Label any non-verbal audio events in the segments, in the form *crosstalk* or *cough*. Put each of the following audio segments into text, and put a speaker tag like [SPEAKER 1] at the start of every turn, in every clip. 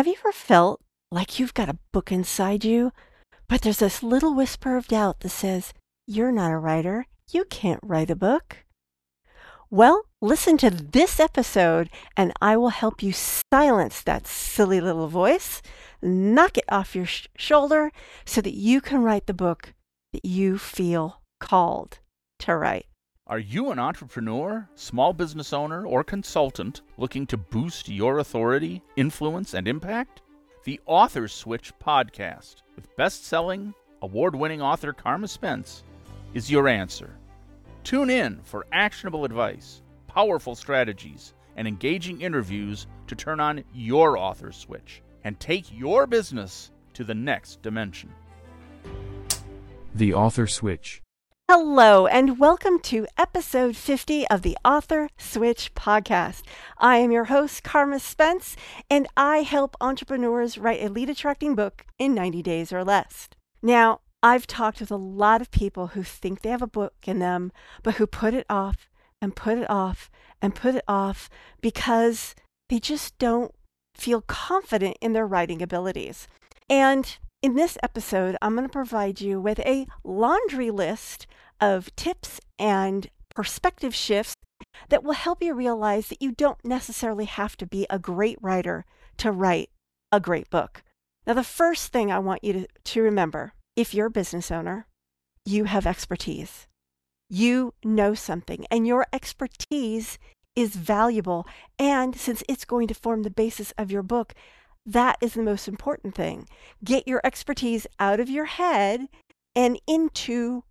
[SPEAKER 1] Have you ever felt like you've got a book inside you, but there's this little whisper of doubt that says, You're not a writer. You can't write a book. Well, listen to this episode and I will help you silence that silly little voice, knock it off your sh- shoulder so that you can write the book that you feel called to write.
[SPEAKER 2] Are you an entrepreneur, small business owner, or consultant looking to boost your authority, influence, and impact? The Author Switch podcast with best selling, award winning author Carma Spence is your answer. Tune in for actionable advice, powerful strategies, and engaging interviews to turn on your author switch and take your business to the next dimension.
[SPEAKER 3] The Author Switch.
[SPEAKER 1] Hello, and welcome to episode 50 of the Author Switch podcast. I am your host, Carma Spence, and I help entrepreneurs write a lead attracting book in 90 days or less. Now, I've talked with a lot of people who think they have a book in them, but who put it off and put it off and put it off because they just don't feel confident in their writing abilities. And in this episode, I'm going to provide you with a laundry list of tips and perspective shifts that will help you realize that you don't necessarily have to be a great writer to write a great book. Now, the first thing I want you to, to remember if you're a business owner, you have expertise. You know something, and your expertise is valuable. And since it's going to form the basis of your book, that is the most important thing. Get your expertise out of your head and into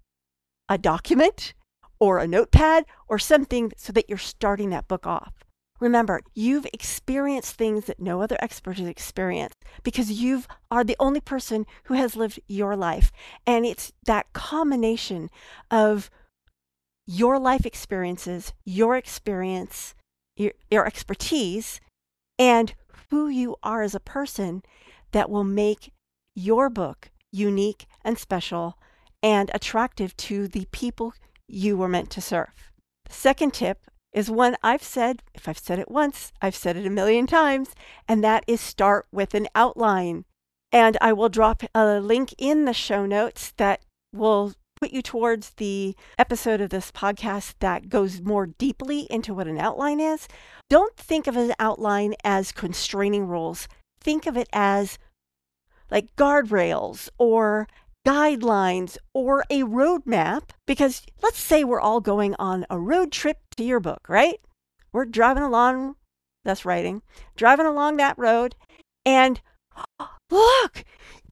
[SPEAKER 1] a document or a notepad or something so that you're starting that book off. Remember, you've experienced things that no other expert has experienced because you are the only person who has lived your life. And it's that combination of your life experiences, your experience, your, your expertise, and who you are as a person that will make your book unique and special and attractive to the people you were meant to serve. The second tip is one I've said, if I've said it once, I've said it a million times, and that is start with an outline. And I will drop a link in the show notes that will put you towards the episode of this podcast that goes more deeply into what an outline is. Don't think of an outline as constraining rules. Think of it as like guardrails or guidelines or a roadmap. Because let's say we're all going on a road trip to your book, right? We're driving along, that's writing, driving along that road, and *gasps* look,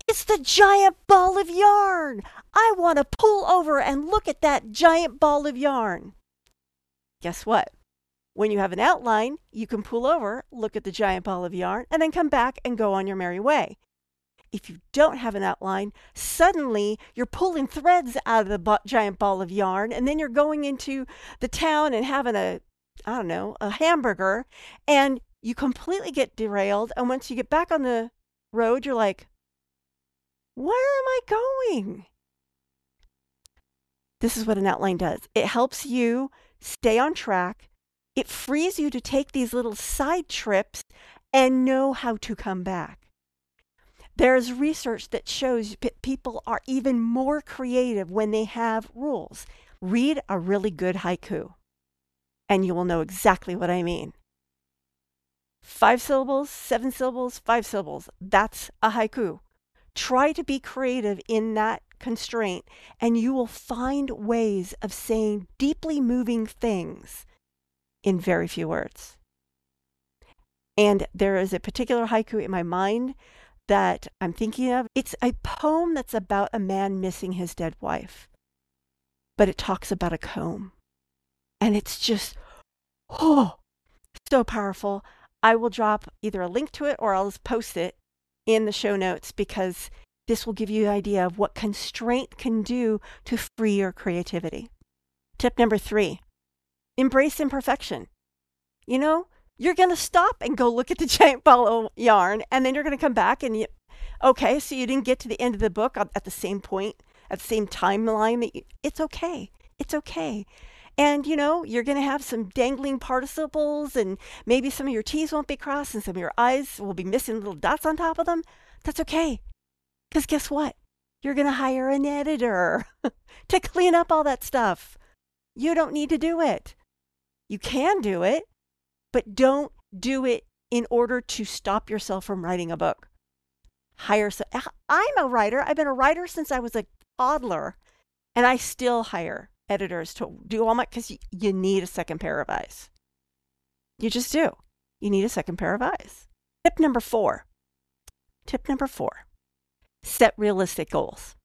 [SPEAKER 1] it's the giant ball of yarn. I want to pull over and look at that giant ball of yarn. Guess what? When you have an outline, you can pull over, look at the giant ball of yarn, and then come back and go on your merry way. If you don't have an outline, suddenly you're pulling threads out of the giant ball of yarn, and then you're going into the town and having a, I don't know, a hamburger, and you completely get derailed. And once you get back on the road, you're like, where am I going? This is what an outline does it helps you stay on track, it frees you to take these little side trips and know how to come back. There's research that shows that people are even more creative when they have rules. Read a really good haiku, and you will know exactly what I mean. Five syllables, seven syllables, five syllables. That's a haiku. Try to be creative in that constraint, and you will find ways of saying deeply moving things in very few words. And there is a particular haiku in my mind that I'm thinking of. It's a poem that's about a man missing his dead wife, but it talks about a comb. And it's just, oh, *gasps* so powerful. I will drop either a link to it or I'll just post it in the show notes because this will give you an idea of what constraint can do to free your creativity. Tip number three embrace imperfection. You know, you're going to stop and go look at the *laughs* giant ball of yarn, and then you're going to come back and you, okay, so you didn't get to the end of the book at the same point, at the same timeline that you, it's okay. It's okay. And, you know, you're going to have some dangling participles, and maybe some of your T's won't be crossed, and some of your I's will be missing little dots on top of them. That's okay. Because guess what? You're going to hire an editor *laughs* to clean up all that stuff. You don't need to do it. You can do it, but don't do it in order to stop yourself from writing a book. Hire. So, I'm a writer. I've been a writer since I was a toddler, and I still hire editors to do all my because you, you need a second pair of eyes. You just do. You need a second pair of eyes. Tip number four. Tip number four set realistic goals.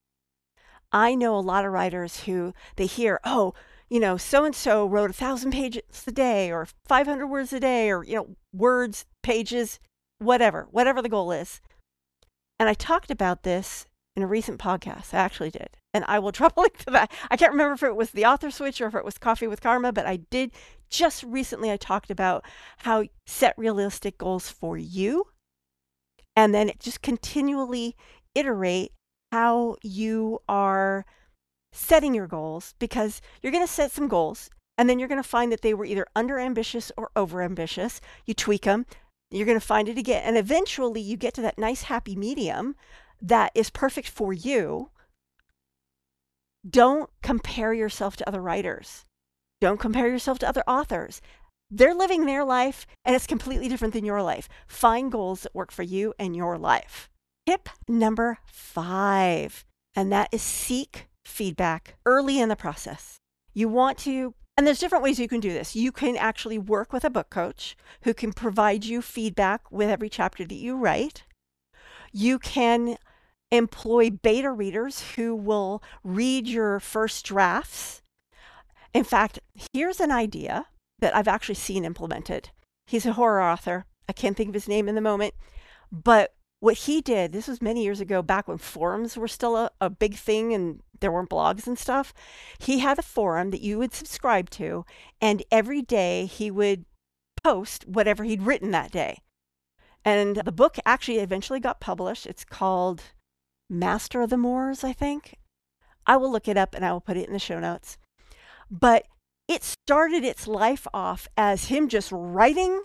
[SPEAKER 1] I know a lot of writers who they hear, oh, you know, so and so wrote a thousand pages a day or 500 words a day or, you know, words, pages, whatever, whatever the goal is. And I talked about this in a recent podcast. I actually did. And I will drop a link to that. I can't remember if it was the author switch or if it was Coffee with Carma, but I did just recently. I talked about how set realistic goals for you and then just continually iterate how you are setting your goals because you're going to set some goals and then you're going to find that they were either under ambitious or over ambitious. You tweak them, you're going to find it again. And eventually you get to that nice happy medium that is perfect for you. Don't compare yourself to other writers. Don't compare yourself to other authors. They're living their life and it's completely different than your life. Find goals that work for you and your life. Tip number five, and that is seek feedback early in the process. You want to, and there's different ways you can do this. You can actually work with a book coach who can provide you feedback with every chapter that you write. You can employ beta readers who will read your first drafts. In fact, here's an idea that I've actually seen implemented. He's a horror author. I can't think of his name in the moment, but what he did, this was many years ago, back when forums were still a, a big thing and there weren't blogs and stuff. He had a forum that you would subscribe to, and every day he would post whatever he'd written that day. And the book actually eventually got published. It's called Master of the Moors, I think. I will look it up and I will put it in the show notes. But it started its life off as him just writing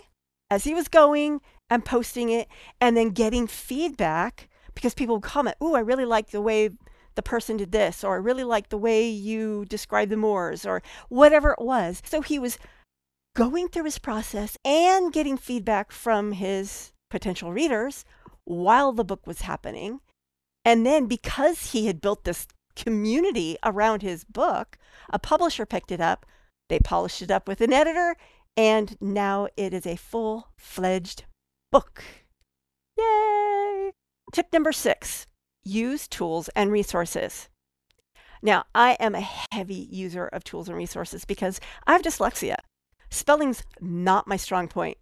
[SPEAKER 1] as he was going and posting it and then getting feedback because people would comment, Oh, I really like the way the person did this, or I really like the way you described the Moors, or whatever it was. So he was going through his process and getting feedback from his potential readers while the book was happening. And then because he had built this community around his book, a publisher picked it up, they polished it up with an editor, and now it is a full fledged book. Yay! Tip number six use tools and resources. Now, I am a heavy user of tools and resources because I have dyslexia. Spelling's not my strong point.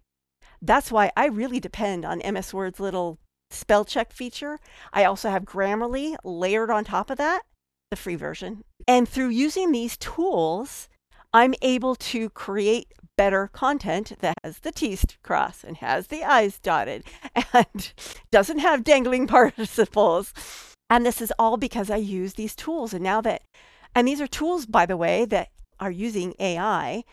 [SPEAKER 1] That's why I really depend on MS Word's little spell check feature. I also have Grammarly layered on top of that, the free version. And through using these tools, I'm able to create better content that has the T's crossed and has the I's dotted *laughs* and doesn't have dangling *laughs* participles. And this is all because I use these tools. And now that, and these are tools, by the way, that are using AI.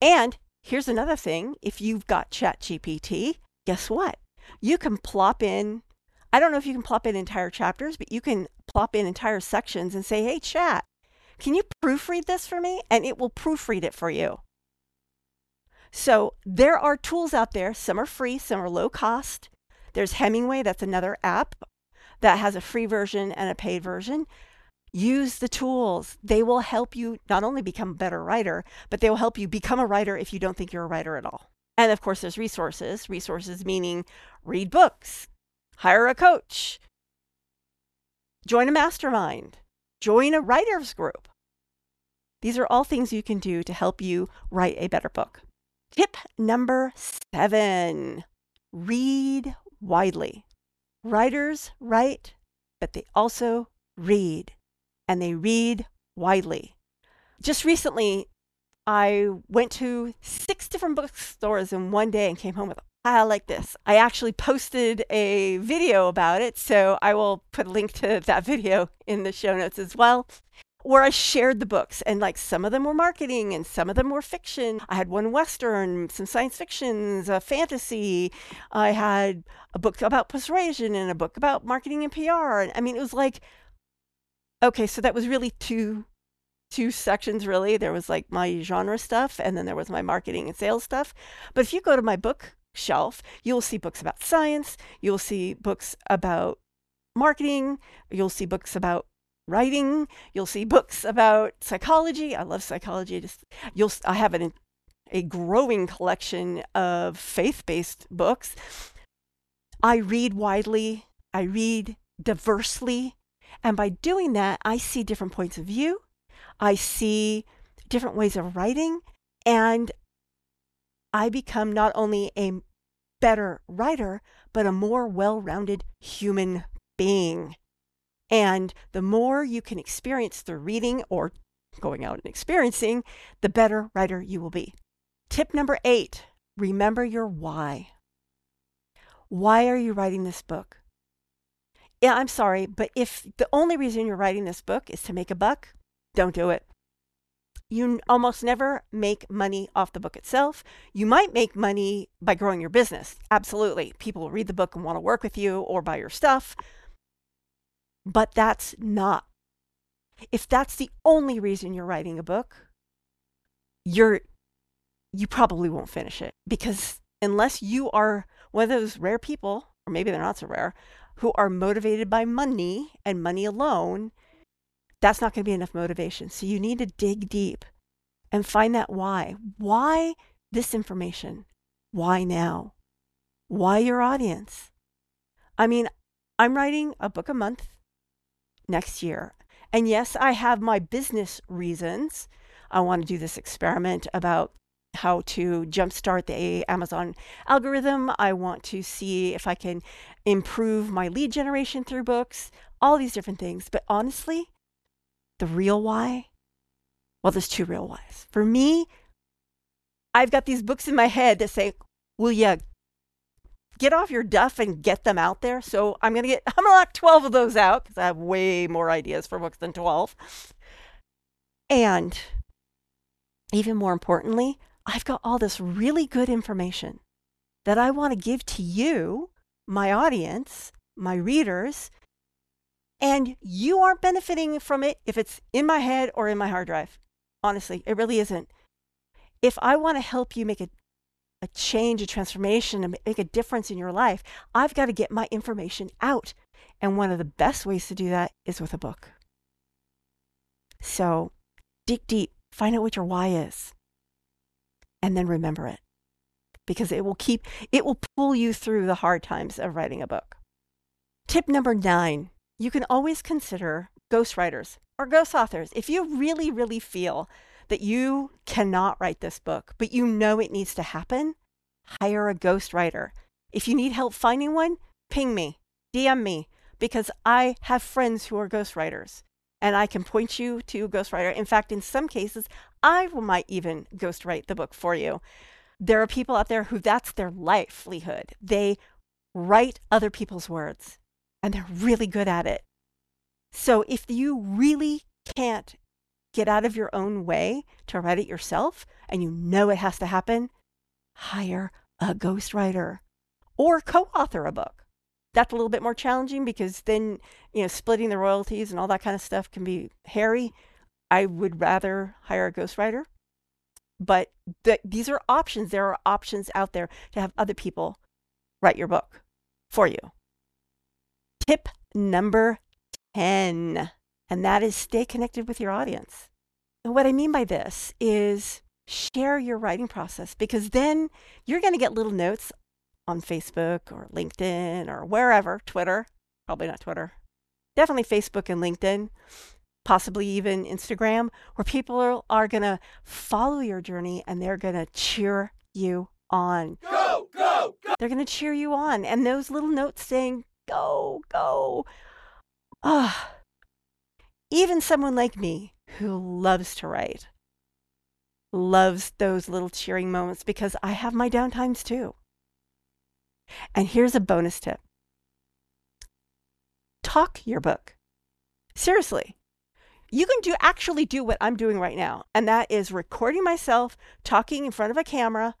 [SPEAKER 1] And here's another thing if you've got ChatGPT, guess what? You can plop in, I don't know if you can plop in entire chapters, but you can plop in entire sections and say, hey, chat, can you proofread this for me? And it will proofread it for you. So there are tools out there. Some are free, some are low cost. There's Hemingway, that's another app that has a free version and a paid version. Use the tools. They will help you not only become a better writer, but they will help you become a writer if you don't think you're a writer at all. And of course, there's resources. Resources meaning read books, hire a coach, join a mastermind, join a writer's group. These are all things you can do to help you write a better book. Tip number seven read widely. Writers write, but they also read, and they read widely. Just recently, I went to six different bookstores in one day and came home with a pile like this. I actually posted a video about it, so I will put a link to that video in the show notes as well. where I shared the books and like some of them were marketing and some of them were fiction. I had one Western, some science fictions, a fantasy. I had a book about persuasion and a book about marketing and PR. And I mean, it was like, okay, so that was really two two sections really. There was like my genre stuff and then there was my marketing and sales stuff. But if you go to my book shelf, you'll see books about science, you'll see books about marketing, you'll see books about writing, you'll see books about psychology. I love psychology. Just you'll I have an, a growing collection of faith-based books. I read widely, I read diversely, and by doing that, I see different points of view. I see different ways of writing, and I become not only a better writer, but a more well rounded human being. And the more you can experience through reading or going out and experiencing, the better writer you will be. Tip number eight remember your why. Why are you writing this book? Yeah, I'm sorry, but if the only reason you're writing this book is to make a buck, don't do it. You almost never make money off the book itself. You might make money by growing your business. Absolutely. People will read the book and want to work with you or buy your stuff. But that's not. If that's the only reason you're writing a book, you're you probably won't finish it because unless you are one of those rare people, or maybe they're not so rare, who are motivated by money and money alone, that's not going to be enough motivation. So you need to dig deep and find that why. Why this information? Why now? Why your audience? I mean, I'm writing a book a month next year. And yes, I have my business reasons. I want to do this experiment about how to jumpstart the Amazon algorithm. I want to see if I can improve my lead generation through books, all these different things. But honestly, the real why? Well, there's two real whys. For me, I've got these books in my head that say, Will you get off your duff and get them out there? So I'm gonna get *laughs* I'm gonna knock 12 of those out because I have way more ideas for books than 12. And even more importantly, I've got all this really good information that I want to give to you, my audience, my readers, and you aren't benefiting from it if it's in my head or in my hard drive. Honestly, it really isn't. If I want to help you make a, a change, a transformation, and make a difference in your life, I've got to get my information out. And one of the best ways to do that is with a book. So dig deep, find out what your why is, and then remember it because it will keep, it will pull you through the hard times of writing a book. Tip number nine you can always consider ghostwriters or ghost authors. If you really, really feel that you cannot write this book, but you know it needs to happen, hire a ghostwriter. If you need help finding one, ping me, DM me, because I have friends who are ghostwriters and I can point you to a ghostwriter. In fact, in some cases, I might even ghostwrite the book for you. There are people out there who that's their livelihood. They write other people's words and they're really good at it. So if you really can't get out of your own way to write it yourself and you know it has to happen, hire a ghostwriter or co-author a book. That's a little bit more challenging because then, you know, splitting the royalties and all that kind of stuff can be hairy. I would rather hire a ghostwriter. But th- these are options. There are options out there to have other people write your book for you. Tip number 10, and that is stay connected with your audience. And what I mean by this is share your writing process because then you're going to get little notes on Facebook or LinkedIn or wherever, Twitter, probably not Twitter, definitely Facebook and LinkedIn, possibly even Instagram, where people are, are going to follow your journey and they're going to cheer you on. Go, go, go. They're going to cheer you on. And those little notes saying, go, go. Ah, even someone like me who loves to write loves those little cheering moments because I have my downtimes too. And here's a bonus tip talk your book. Seriously, you can do actually do what I'm doing right now, and that is recording myself talking in front of a camera,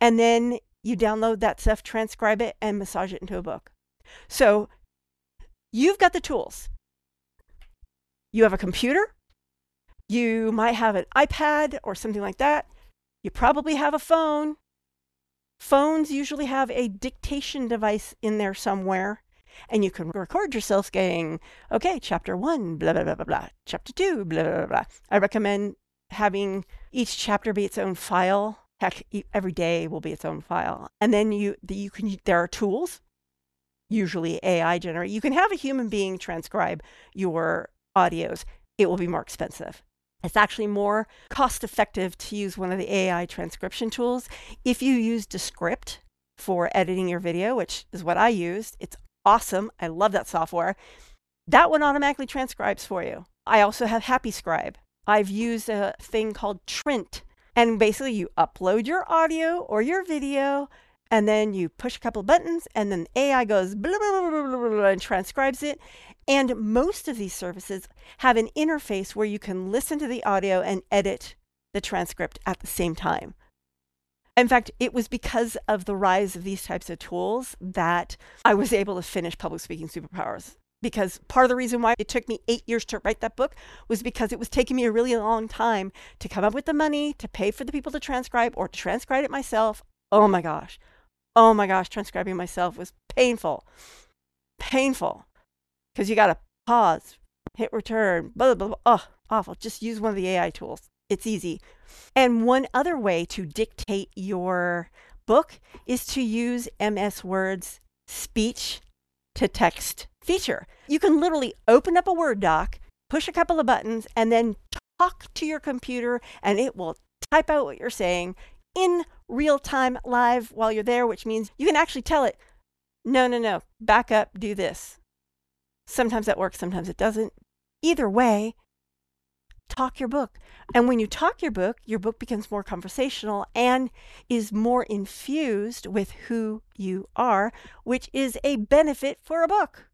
[SPEAKER 1] and then you download that stuff, transcribe it, and massage it into a book. So you've got the tools. You have a computer, you might have an iPad or something like that. You probably have a phone. Phones usually have a dictation device in there somewhere and you can record yourself saying, okay, chapter one, blah, blah, blah, blah, blah, chapter two, blah, blah, blah. I recommend having each chapter be its own file. Heck, every day will be its own file. And then you, you can, there are tools, usually AI generate. You can have a human being transcribe your audios. It will be more expensive. It's actually more cost effective to use one of the AI transcription tools. If you use Descript for editing your video, which is what I used, it's awesome. I love that software. That one automatically transcribes for you. I also have Happy Scribe. I've used a thing called Trint. And basically, you upload your audio or your video, and then you push a couple buttons, and then AI goes blah, blah, blah, and transcribes it. And most of these services have an interface where you can listen to the audio and edit the transcript at the same time. In fact, it was because of the rise of these types of tools that I was able to finish Public Speaking Superpowers. Because part of the reason why it took me eight years to write that book was because it was taking me a really long time to come up with the money to pay for the people to transcribe or to transcribe it myself. Oh my gosh. Oh my gosh, transcribing myself was painful. Painful. Because you got to pause, hit return, blah, blah, blah. Oh, awful. Just use one of the AI tools. It's easy. And one other way to dictate your book is to use MS Word's speech to text feature. You can literally open up a Word doc, push a couple of buttons, and then talk to your computer, and it will type out what you're saying in real time live while you're there, which means you can actually tell it, no, no, no, back up, do this. Sometimes that works, sometimes it doesn't. Either way, talk your book. And when you talk your book, your book becomes more conversational and is more infused with who you are, which is a benefit for a book.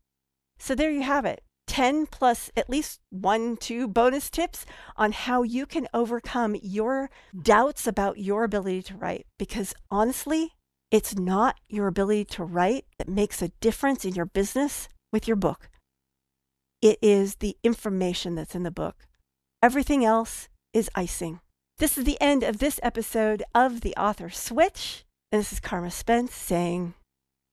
[SPEAKER 1] So there you have it. 10 plus at least one, two bonus tips on how you can overcome your doubts about your ability to write. Because honestly, it's not your ability to write that makes a difference in your business with your book. It is the information that's in the book. Everything else is icing. This is the end of this episode of The Author Switch. And this is Carma Spence saying,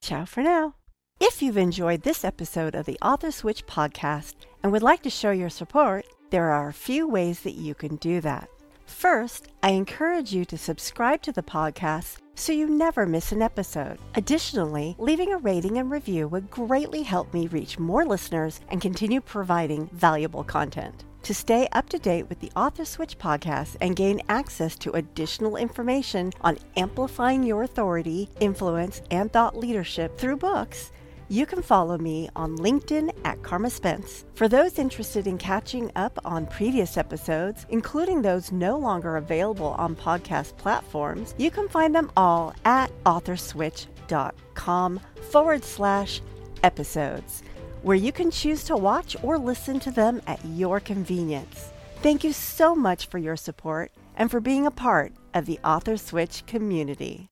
[SPEAKER 1] ciao for now. If you've enjoyed this episode of the Author Switch podcast and would like to show your support, there are a few ways that you can do that. First, I encourage you to subscribe to the podcast so you never miss an episode. Additionally, leaving a rating and review would greatly help me reach more listeners and continue providing valuable content. To stay up to date with the Author Switch podcast and gain access to additional information on amplifying your authority, influence, and thought leadership through books, you can follow me on LinkedIn at Carma Spence. For those interested in catching up on previous episodes, including those no longer available on podcast platforms, you can find them all at authorswitch.com forward slash episodes where you can choose to watch or listen to them at your convenience. Thank you so much for your support and for being a part of the Author Switch community.